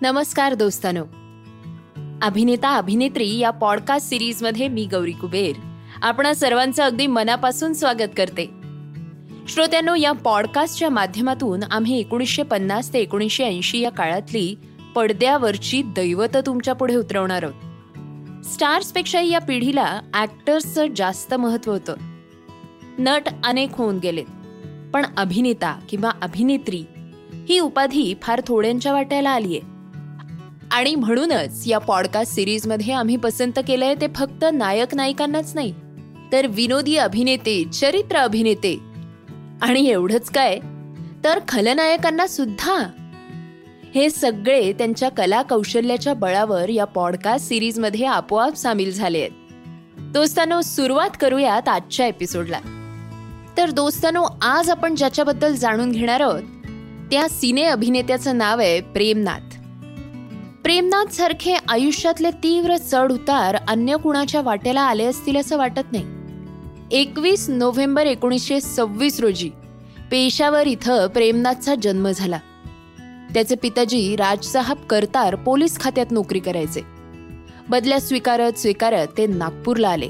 नमस्कार दोस्तानो. अभिनेता अभिनेत्री या पॉडकास्ट सिरीजमध्ये मी गौरी कुबेर. आपणा सर्वांचं अगदी मनापासून स्वागत करते. श्रोत्यांनो या पॉडकास्टच्या माध्यमातून आम्ही एकोणीसशे पन्नास ते एकोणीसशे ऐंशी या काळातली पडद्यावरची दैवत तुमच्यापुढे उतरवणार आहोत. स्टार्सपेक्षाही या पिढीला ऍक्टर्सचं जास्त महत्त्व होतं. नट अनेक होऊन गेलेत. पण अभिनेता किंवा अभिनेत्री ही उपाधी फार थोड्यांच्या वाट्याला आहे आणि म्हणूनच या पॉडकास्ट सिरीजमध्ये आम्ही पसंत केलंय ते फक्त नायक नायिकांनाच नाही तर विनोदी अभिनेते चरित्र अभिनेते. आणि एवढंच काय? तर खलनायकांना सुद्धा. हे सगळे त्यांच्या कला कौशल्याच्या बळावर या पॉडकास्ट सिरीजमध्ये आपोआप सामील झाले आहेत. दोस्तानो सुरुवात करूयात आजच्या एपिसोडला तर दोस्तानो आज आपण ज्याच्याबद्दल जाणून घेणार आहोत त्या सिने अभिनेत्याचं नाव आहे प्रेमनाथ. प्रेमनाथ सारखे आयुष्यातले तीव्र चढ उतार अन्य कुणाच्या वाट्याला आले असतील असं वाटत नाही. एकवीस नोव्हेंबर एकोणीसशे सव्वीस रोजी पेशावर इथं प्रेमनाथचा जन्म झाला. त्याचे पिताजी राजसाहेब करतार पोलीस खात्यात नोकरी करायचे. बदल्या स्वीकारत स्वीकारत ते नागपूरला आले.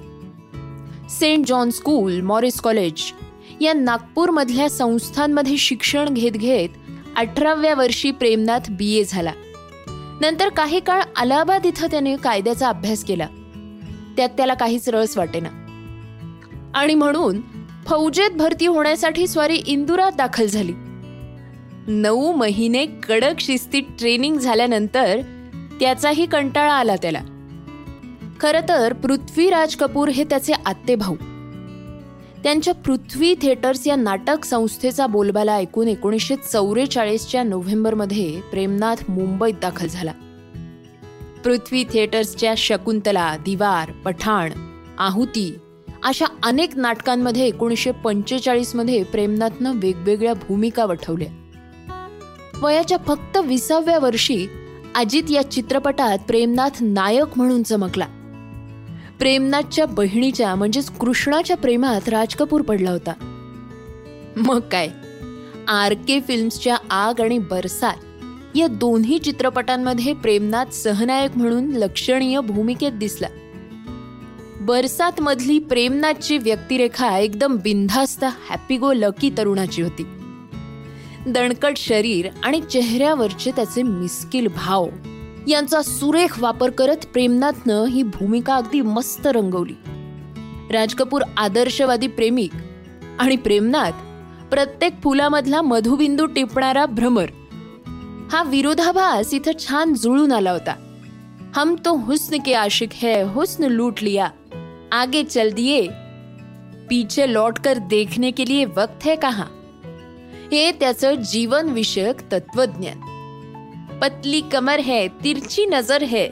Saint John school Morris college या नागपूरमधल्या संस्थांमध्ये शिक्षण घेत घेत अठराव्या वर्षी प्रेमनाथ बी ए झाला. नंतर काही काळ अलाहाबाद इथं त्याने कायद्याचा अभ्यास केला. त्यात त्याला काहीच रस वाटेना. आणि म्हणून फौजेत भरती होण्यासाठी स्वारी इंदुरात दाखल झाली. नऊ महिने कडक शिस्तीत ट्रेनिंग झाल्यानंतर त्याचाही कंटाळा आला त्याला. खरं तर पृथ्वीराज कपूर हे त्याचे आत्ते भाऊ त्यांच्या पृथ्वी थिएटर्स या नाटक संस्थेचा बोलबाला ऐकून एकोणीसशे चौवेचाळीसच्या नोव्हेंबरमध्ये प्रेमनाथ मुंबईत दाखल झाला. पृथ्वी थिएटर्सच्या शकुंतला दिवार पठाण आहुती अशा अनेक नाटकांमध्ये एकोणीसशे पंचेचाळीसमध्ये प्रेमनाथनं वेगवेगळ्या भूमिका वठवल्या. वयाच्या फक्त विसाव्या वर्षी अजित या चित्रपटात प्रेमनाथ नायक म्हणून चमकला. प्रेमनाथच्या बहिणीच्या म्हणजेच कृष्णाच्या प्रेमात राज कपूर पडला होता. मग काय? आर के फिल्म्सच्या आग आणि बरसात या दोन्ही चित्रपटांमध्ये प्रेमनाथ सहनायक म्हणून लक्षणीय भूमिकेत दिसला. बरसात मधली प्रेमनाथची व्यक्तिरेखा एकदम बिनधास्त हॅपी गो लकी तरुणाची होती. दणकट शरीर आणि चेहऱ्यावरचे त्याचे मिस्किल भाव. यांचा सुरेख वापर करत प्रेमनाथनं ही भूमिका अगदी मस्त रंगवली. राज कपूर आदर्शवादी प्रेमिक आणि प्रेमनाथ प्रत्येक फुलामधला मधुबिंदू टिपणारा भ्रमर. हा विरोधाभास इथं छान जुळून आला होता. हम तो हुस्न के आशिक है हुस्न लूट लिया. आगे चल दिए. पीछे लौट कर देखने के लिए वक्त है कहा? हे त्याचं जीवनविषयक तत्वज्ञान. पतली कमर है तिरची नजर है।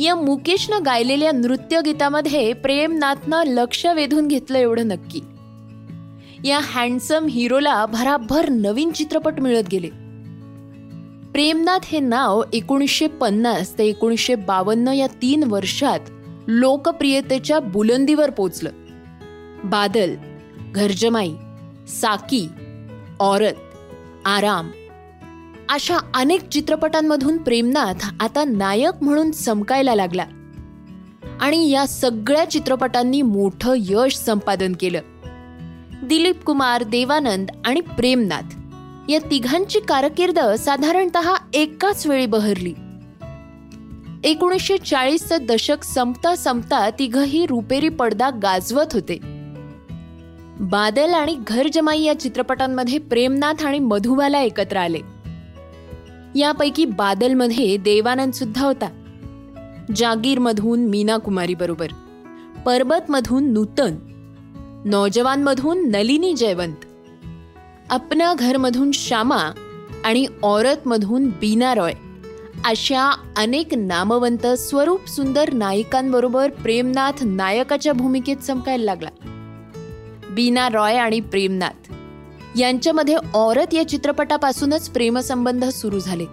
या मुकेशनं गायलेल्या नृत्य गीतामध्ये प्रेमनाथनं लक्ष वेधून घेतलं एवढं नक्की. या हँडसम हिरोला भराभर नवीन चित्रपट मिळत गेले. प्रेमनाथ हे नाव एकोणीसशे पन्नास ते एकोणीसशे बावन्न या तीन वर्षात लोकप्रियतेच्या बुलंदीवर पोचलं. बादल घरजमाई साकी औरत आराम अशा अनेक चित्रपटांमधून प्रेमनाथ आता नायक म्हणून चमकायला लागला. आणि या सगळ्या चित्रपटांनी मोठं यश संपादन केलं. दिलीप कुमार देवानंद आणि प्रेमनाथ या तिघांची कारकीर्द साधारणत एकाच वेळी बहरली. एकोणीसशे चाळीसचं दशक संपता संपता तिघही रुपेरी पडदा गाजवत होते. बादल आणि घर जमाई या चित्रपटांमध्ये प्रेमनाथ आणि मधुबाला एकत्र आले. यापैकी बादलमध्ये देवानंद सुद्धा होता. जागीरमधून मीना कुमारी बरोबर पर्बतमधून नूतन नौजवानमधून नलिनी जयवंत अपना घरमधून श्यामा आणि औरतमधून बीना रॉय अशा अनेक नामवंत स्वरूप सुंदर नायिकांबरोबर प्रेमनाथ नायकाच्या भूमिकेत चमकायला लागला. बीना रॉय आणि प्रेमनाथ यांच्यामध्ये औरत या चित्रपटापासूनच प्रेमसंबंध सुरू झाले.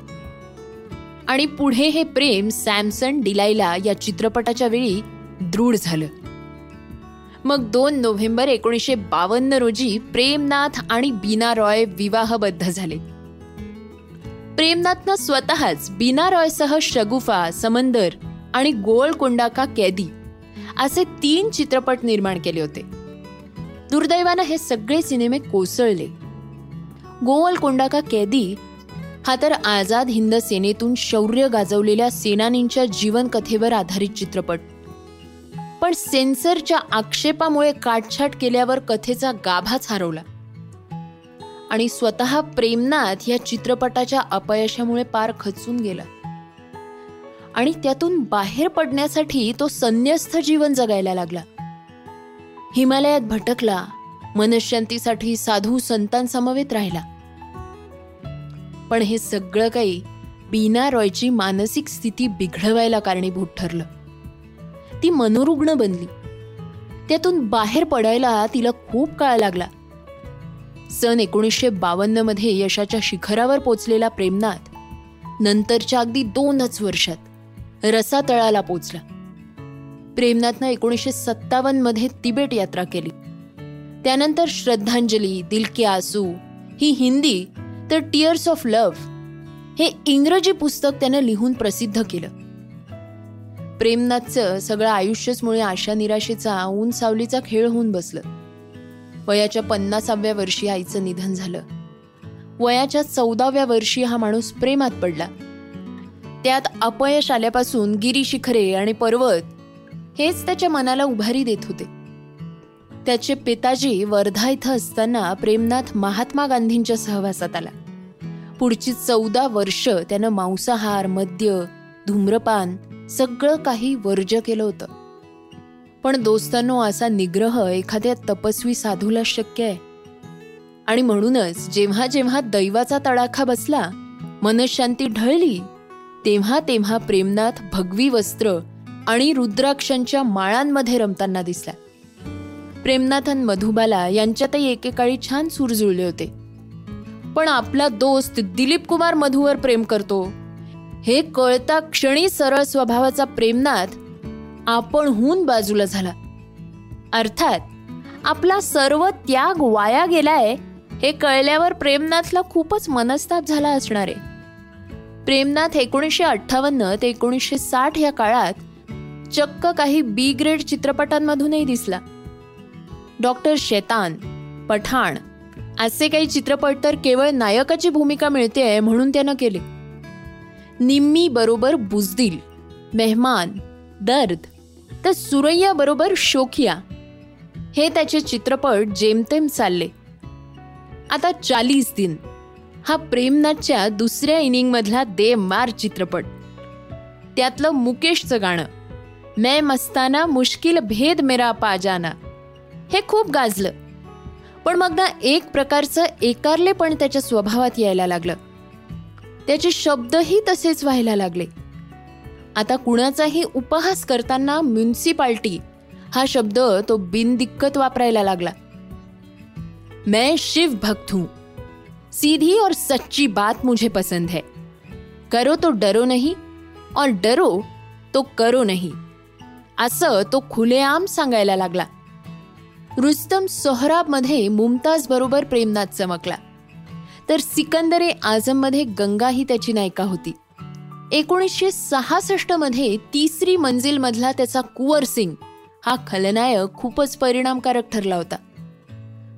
आणि पुढे हे प्रेम सॅमसन डिलायला या चित्रपटाच्या वेळी दृढ झालं. मग दोन नोव्हेंबर एकोणीसशे बावन्न रोजी प्रेमनाथ आणि बीना रॉय विवाहबद्ध झाले. प्रेमनाथनं स्वतःच बीना रॉयसह शगुफा समंदर आणि गोळकोंडा का कैदी असे तीन चित्रपट निर्माण केले होते. दुर्दैवानं हे सगळे सिनेमे कोसळले. गोवलकोंडा का कैदी हा तर आझाद हिंद सेनेतून शौर्य गाजवलेल्या सेनानींच्या जीवनकथेवर आधारित चित्रपट. पण सेन्सरच्या आक्षेपामुळे काटछाट केल्यावर कथेचा गाभाच हरवला. आणि स्वतः प्रेमनाथ या चित्रपटाच्या अपयशामुळे पार खचून गेला. आणि त्यातून बाहेर पडण्यासाठी तो संन्यस्थ जीवन जगायला लागला. हिमालयात भटकला मनशांतीसाठी साधू संतांसमवेत राहिला. पण हे सगळं काही बीना रॉयची मानसिक स्थिती बिघडवायला कारणीभूत ठरलं. ती मनोरुग्ण बनली. त्यातून बाहेर पडायला तिला खूप काळ लागला. सन एकोणीसशे बावन्नमध्ये यशाच्या शिखरावर पोचलेला प्रेमनाथ नंतरच्या अगदी दोनच वर्षात रसातळाला पोचला. प्रेमनाथनं एकोणीसशे सत्तावन्नमध्ये तिबेट यात्रा केली. त्यानंतर श्रद्धांजली दिल के आसू ही हिंदी तर टिअर्स ऑफ लव्ह हे इंग्रजी पुस्तक त्यानं लिहून प्रसिद्ध केलं. प्रेमनाथचं सगळं आयुष्यच मुळे आशा निराशेचा ऊन सावलीचा खेळ होऊन बसलं. वयाच्या पन्नासाव्या वर्षी आईचं निधन झालं. वयाच्या चौदाव्या वर्षी हा माणूस प्रेमात पडला. त्यात अपयश आल्यापासून गिरी शिखरे आणि पर्वत हेच त्याच्या मनाला उभारी देत होते. त्याचे पिताजी वर्धा इथं असताना प्रेमनाथ महात्मा गांधींच्या सहवासात आला. पुढची चौदा वर्ष त्यानं मांसाहार मद्य धूम्रपान सगळं काही वर्ज्य केलं होतं. पण दोस्तांनो असा निग्रह एखाद्या तपस्वी साधूला शक्य आहे. आणि म्हणूनच जेव्हा जेव्हा दैवाचा तडाखा बसला मनशांती ढळली तेव्हा तेव्हा प्रेमनाथ भगवी वस्त्र आणि रुद्राक्षांच्या माळांमध्ये रमताना दिसला प्रेमनाथन मधुबाला यांच्यातही एकेकाळी छान सूर जुळले होते. पण आपला दोस्त दिलीप कुमार मधुवर प्रेम करतो. हे कळता क्षणी सरळ स्वभावाचा प्रेमनाथ आपणहून बाजूला झाला. अर्थात आपला सर्व त्याग वाया गेलाय हे कळल्यावर प्रेमनाथला खूपच मनस्ताप झाला असणार. आहे प्रेमनाथ एकोणीसशे अठ्ठावन्न ते एकोणीसशे साठ या काळात चक्क काही बी ग्रेड चित्रपटांमधूनही दिसला. डॉक्टर शेतान पठाण असे काही चित्रपट तर केवळ नायकाची भूमिका मिळते म्हणून त्यानं केले. निम्मी बरोबर बुजदिल मेहमान दर्द तर सुरैया बरोबर शोखिया. हे त्याचे चित्रपट जेमतेम चालले. आता चालीस दिन. हा प्रेमनाथच्या दुसऱ्या इनिंगमधला दे मार चित्रपट. त्यातलं मुकेशचं गाणं. मैं मस्ताना मुश्किल भेद मेरा पाजाना हे खूप गाजलं. पण मग ना एक प्रकारचं एकारले पण त्याच्या स्वभावात यायला लागलं. त्याचे शब्दही तसेच व्हायला लागले. आता कुणाचाही उपहास करताना म्युन्सिपाल्टी हा शब्द तो बिनदिक्कत वापरायला लागला. मैं शिव भक्त हूं. सीधी और सच्ची बात मुझे पसंद है. करो तो डरो नहीं और डरो तो करो नहीं. असं तो खुलेआम सांगायला लागला. रुस्तम सोहराबमध्ये मुमताज बरोबर प्रेमनाथ चमकला. तर सिकंदरे आझममध्ये गंगा ही त्याची नायिका होती. एकोणीसशे सहासष्टमध्ये तिसरी मंजिल मधला त्याचा कुवर सिंग हा खलनायक खूपच परिणामकारक ठरला होता.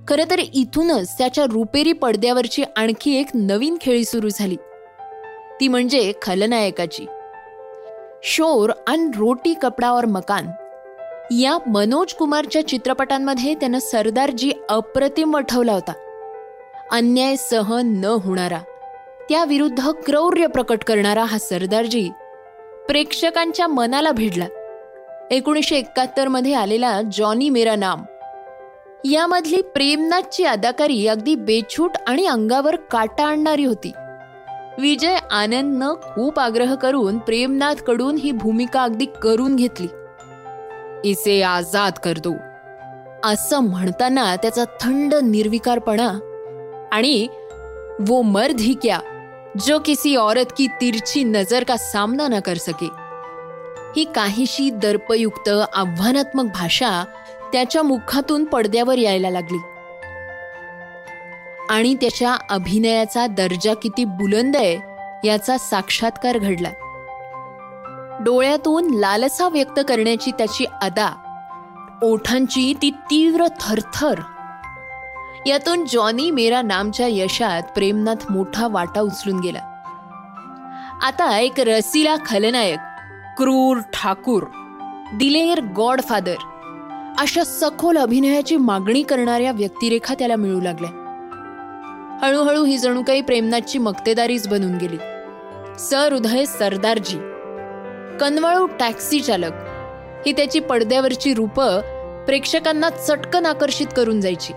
खर तर इथूनच त्याच्या रुपेरी पडद्यावरची आणखी एक नवीन खेळी सुरू झाली. ती म्हणजे खलनायकाची. शोर आणि रोटी कपडा और मकान. या मनोज कुमारच्या चित्रपटांमध्ये त्यानं सरदारजी अप्रतिम वठवला होता. अन्याय सहन न होणारा त्याविरुद्ध क्रौर्य प्रकट करणारा हा सरदारजी प्रेक्षकांच्या मनाला भिडला. एकोणीसशे एकाहत्तरमध्ये आलेला जॉनी मेरा नाम. यामधली प्रेमनाथची अदाकारी अगदी बेछूट आणि अंगावर काटा आणणारी होती. विजय आनंदनं खूप आग्रह करून प्रेमनाथकडून ही भूमिका अगदी करून घेतली. इसे आजाद कर दो. असं म्हणताना त्याचा थंड निर्विकारपणा आणि वो मर्द ही क्या जो किसी औरत की तिरछी नजर का सामना न कर सके. ही काहीशी दर्पयुक्त आव्हानात्मक भाषा त्याच्या मुखातून पडद्यावर यायला लागली. आणि त्याच्या अभिनयाचा दर्जा किती बुलंद आहे याचा साक्षात्कार घडला. डोळ्यातून लालसा व्यक्त करण्याची त्याची अदा ओठांची ती तीव्र थरथर. यातून जॉनी मेरा नामच्या यशात प्रेमनाथ मोठा वाटा उचलून गेला. आता एक रसिला खलनायक क्रूर ठाकूर दिलेर गॉडफादर अशा सखोल अभिनयाची मागणी करणाऱ्या व्यक्तिरेखा त्याला मिळू लागल्या. हळूहळू ही जणू काही प्रेमनाथची मक्तेदारीच बनून गेली. सर उदय सरदारजी कनवाळू टॅक्सी चालक ही त्याची पडद्यावरची रूप प्रेक्षकांना चटकन आकर्षित करून जायची.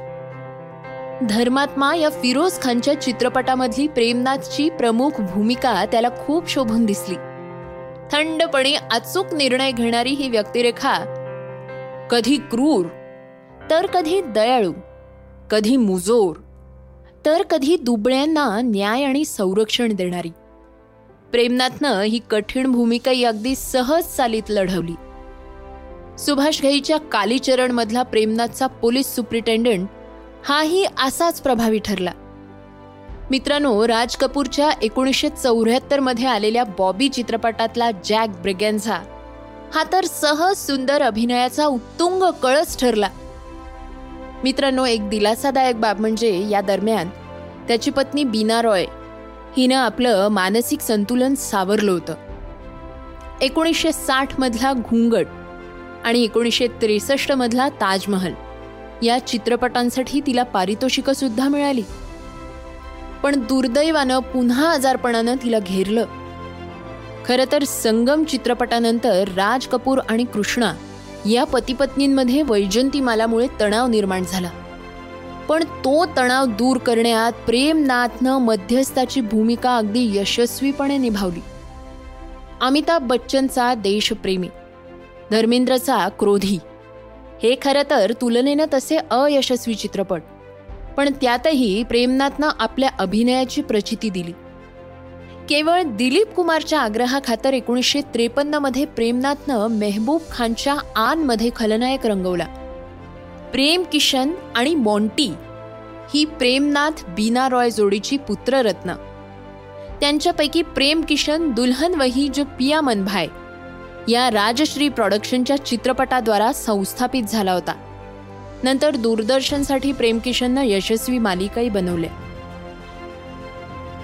धर्मात्मा या फिरोज खानच्या चित्रपटामधली प्रेमनाथची प्रमुख भूमिका त्याला खूप शोभून दिसली. थंडपणे अचूक निर्णय घेणारी ही व्यक्तिरेखा कधी क्रूर तर कधी दयाळू कधी मुजोर तर कधी दुबळ्यांना न्याय आणि संरक्षण देणारी. प्रेमनाथनं ही कठीण भूमिकाही अगदी सहज चालीत लढवली. सुभाष घाईच्या कालीचरणमधला प्रेमनाथचा पोलीस सुप्रिटेंडंट हाही असाच प्रभावी ठरला. मित्रांनो राज कपूरच्या एकोणीसशे चौऱ्याहत्तरमध्ये आलेल्या बॉबी चित्रपटातला जॅक ब्रिगेन्झा हा तर सहज सुंदर अभिनयाचा उत्तुंग कळस ठरला. मित्रांनो एक दिलासादायक बाब म्हणजे या दरम्यान त्याची पत्नी बीना रॉय हिनं आपलं मानसिक संतुलन सावरलं होतं. एकोणीसशे साठमधला घुंगट आणि एकोणीसशे त्रेसष्टमधला ताजमहल या चित्रपटांसाठी तिला पारितोषिकंसुद्धा मिळाली. पण दुर्दैवानं पुन्हा आजारपणानं तिला घेरलं. खरं तर संगम चित्रपटानंतर राज कपूर आणि कृष्णा या पतीपत्नींमध्ये वैजंतीमालामुळे तणाव निर्माण झाला. पण तो तणाव दूर करण्यात प्रेमनाथनं मध्यस्थाची भूमिका अगदी यशस्वीपणे निभावली. अमिताभ बच्चनचा देशप्रेमी धर्मेंद्रचा क्रोधी. हे खरं तर तुलनेनं तसे अयशस्वी चित्रपट. पण त्यातही प्रेमनाथनं आपल्या अभिनयाची प्रचिती दिली. केवळ दिलीप कुमारच्या आग्रहाखातर एकोणीसशे त्रेपन्नमध्ये प्रेमनाथनं मेहबूब खानच्या आनमध्ये खलनायक रंगवला. प्रेम किशन आणि मॉन्टी ही प्रेमनाथ बीना रॉय जोडीची पुत्ररत्न. त्यांच्यापैकी प्रेम किशन दुल्हन वही जो पिया मनभाय या राजश्री प्रॉडक्शनच्या चित्रपटाद्वारा संस्थापित झाला होता. नंतर दूरदर्शनसाठी प्रेम किशननं यशस्वी मालिकाही बनवल्या.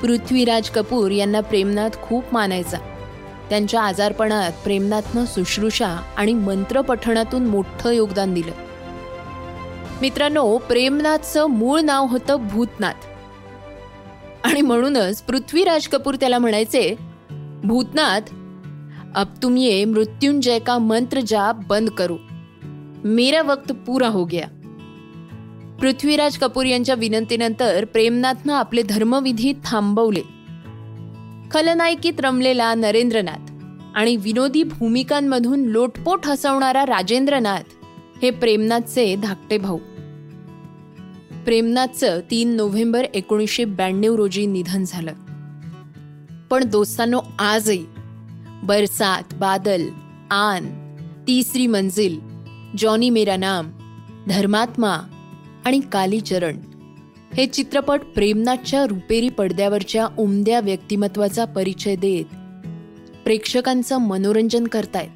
पृथ्वीराज कपूर यांना प्रेमनाथ खूप मानायचा. त्यांच्या आजारपणात प्रेमनाथनं शुश्रूषा आणि मंत्रपठणातून मोठं योगदान दिलं. मित्रांनो प्रेमनाथचं मूळ नाव होतं भूतनाथ. आणि म्हणूनच पृथ्वीराज कपूर त्याला म्हणायचे भूतनाथ अब तुम ये मृत्युंजय का मंत्र जाप बंद करो. मेरा वक्त पूरा हो गया. पृथ्वीराज कपूर यांच्या विनंतीनंतर प्रेमनाथनं आपले धर्मविधी थांबवले. खलनायकीत रमलेला नरेंद्रनाथ आणि विनोदी भूमिकांमधून लोटपोट हसवणारा राजेंद्रनाथ हे प्रेमनाथचे धाकटे भाऊ. प्रेमनाथचं तीन नोव्हेंबर एकोणीसशे ब्याण्णव रोजी निधन झालं. पण दोस्तांनो आजही बरसात बादल आन तिसरी मंजिल जॉनी मेरा नाम धर्मात्मा आणि कालीचरण हे चित्रपट प्रेमनाथच्या रुपेरी पडद्यावरच्या उमद्या व्यक्तिमत्वाचा परिचय देत प्रेक्षकांचं मनोरंजन करतायत.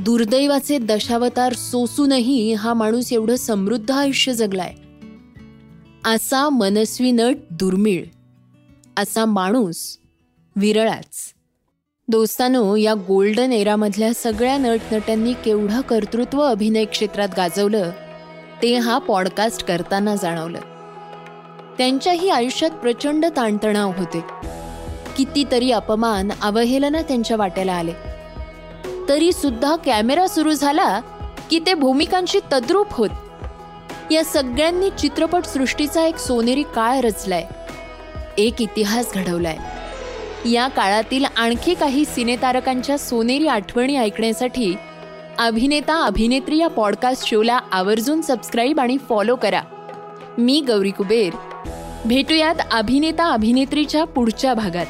दुर्दैवाचे दशावतार सोसूनही हा माणूस एवढं समृद्ध आयुष्य जगलाय. असा मनस्वी नट दुर्मिळ असा माणूस विरळाच. दोस्तानो या गोल्डन एरामधल्या सगळ्या नटनट्यांनी केवढं कर्तृत्व अभिनय क्षेत्रात गाजवलं ते हा पॉडकास्ट करताना जाणवलं. त्यांच्याही आयुष्यात प्रचंड ताणतणाव होते. कितीतरी अपमान अवहेलना त्यांच्या वाट्याला आले. तरी सुद्धा कॅमेरा सुरू झाला की ते भूमिकांशी तद्रूप होत. या सगळ्यांनी चित्रपट सृष्टीचा एक सोनेरी काळ रचलाय. एक इतिहास घडवलाय. या काळातील आणखी काही सिनेतारकांच्या सोनेरी आठवणी ऐकण्यासाठी अभिनेता अभिनेत्री या पॉडकास्ट शोला आवर्जून सबस्क्राईब आणि फॉलो करा. मी गौरी कुबेर. भेटूयात अभिनेता अभिनेत्रीच्या पुढच्या भागात.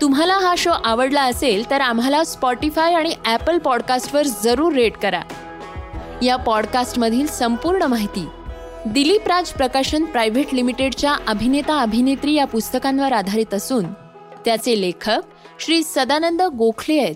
तुम्हाला हा शो आवडला असेल तर आम्हाला स्पॉटीफाय आणि ॲपल पॉडकास्टवर जरूर रेट करा. या पॉडकास्टमधील संपूर्ण माहिती दिलीप राज प्रकाशन प्रायव्हेट लिमिटेडच्या अभिनेता अभिनेत्री या पुस्तकांवर आधारित असून त्याचे लेखक श्री सदानंद गोखले आहेत.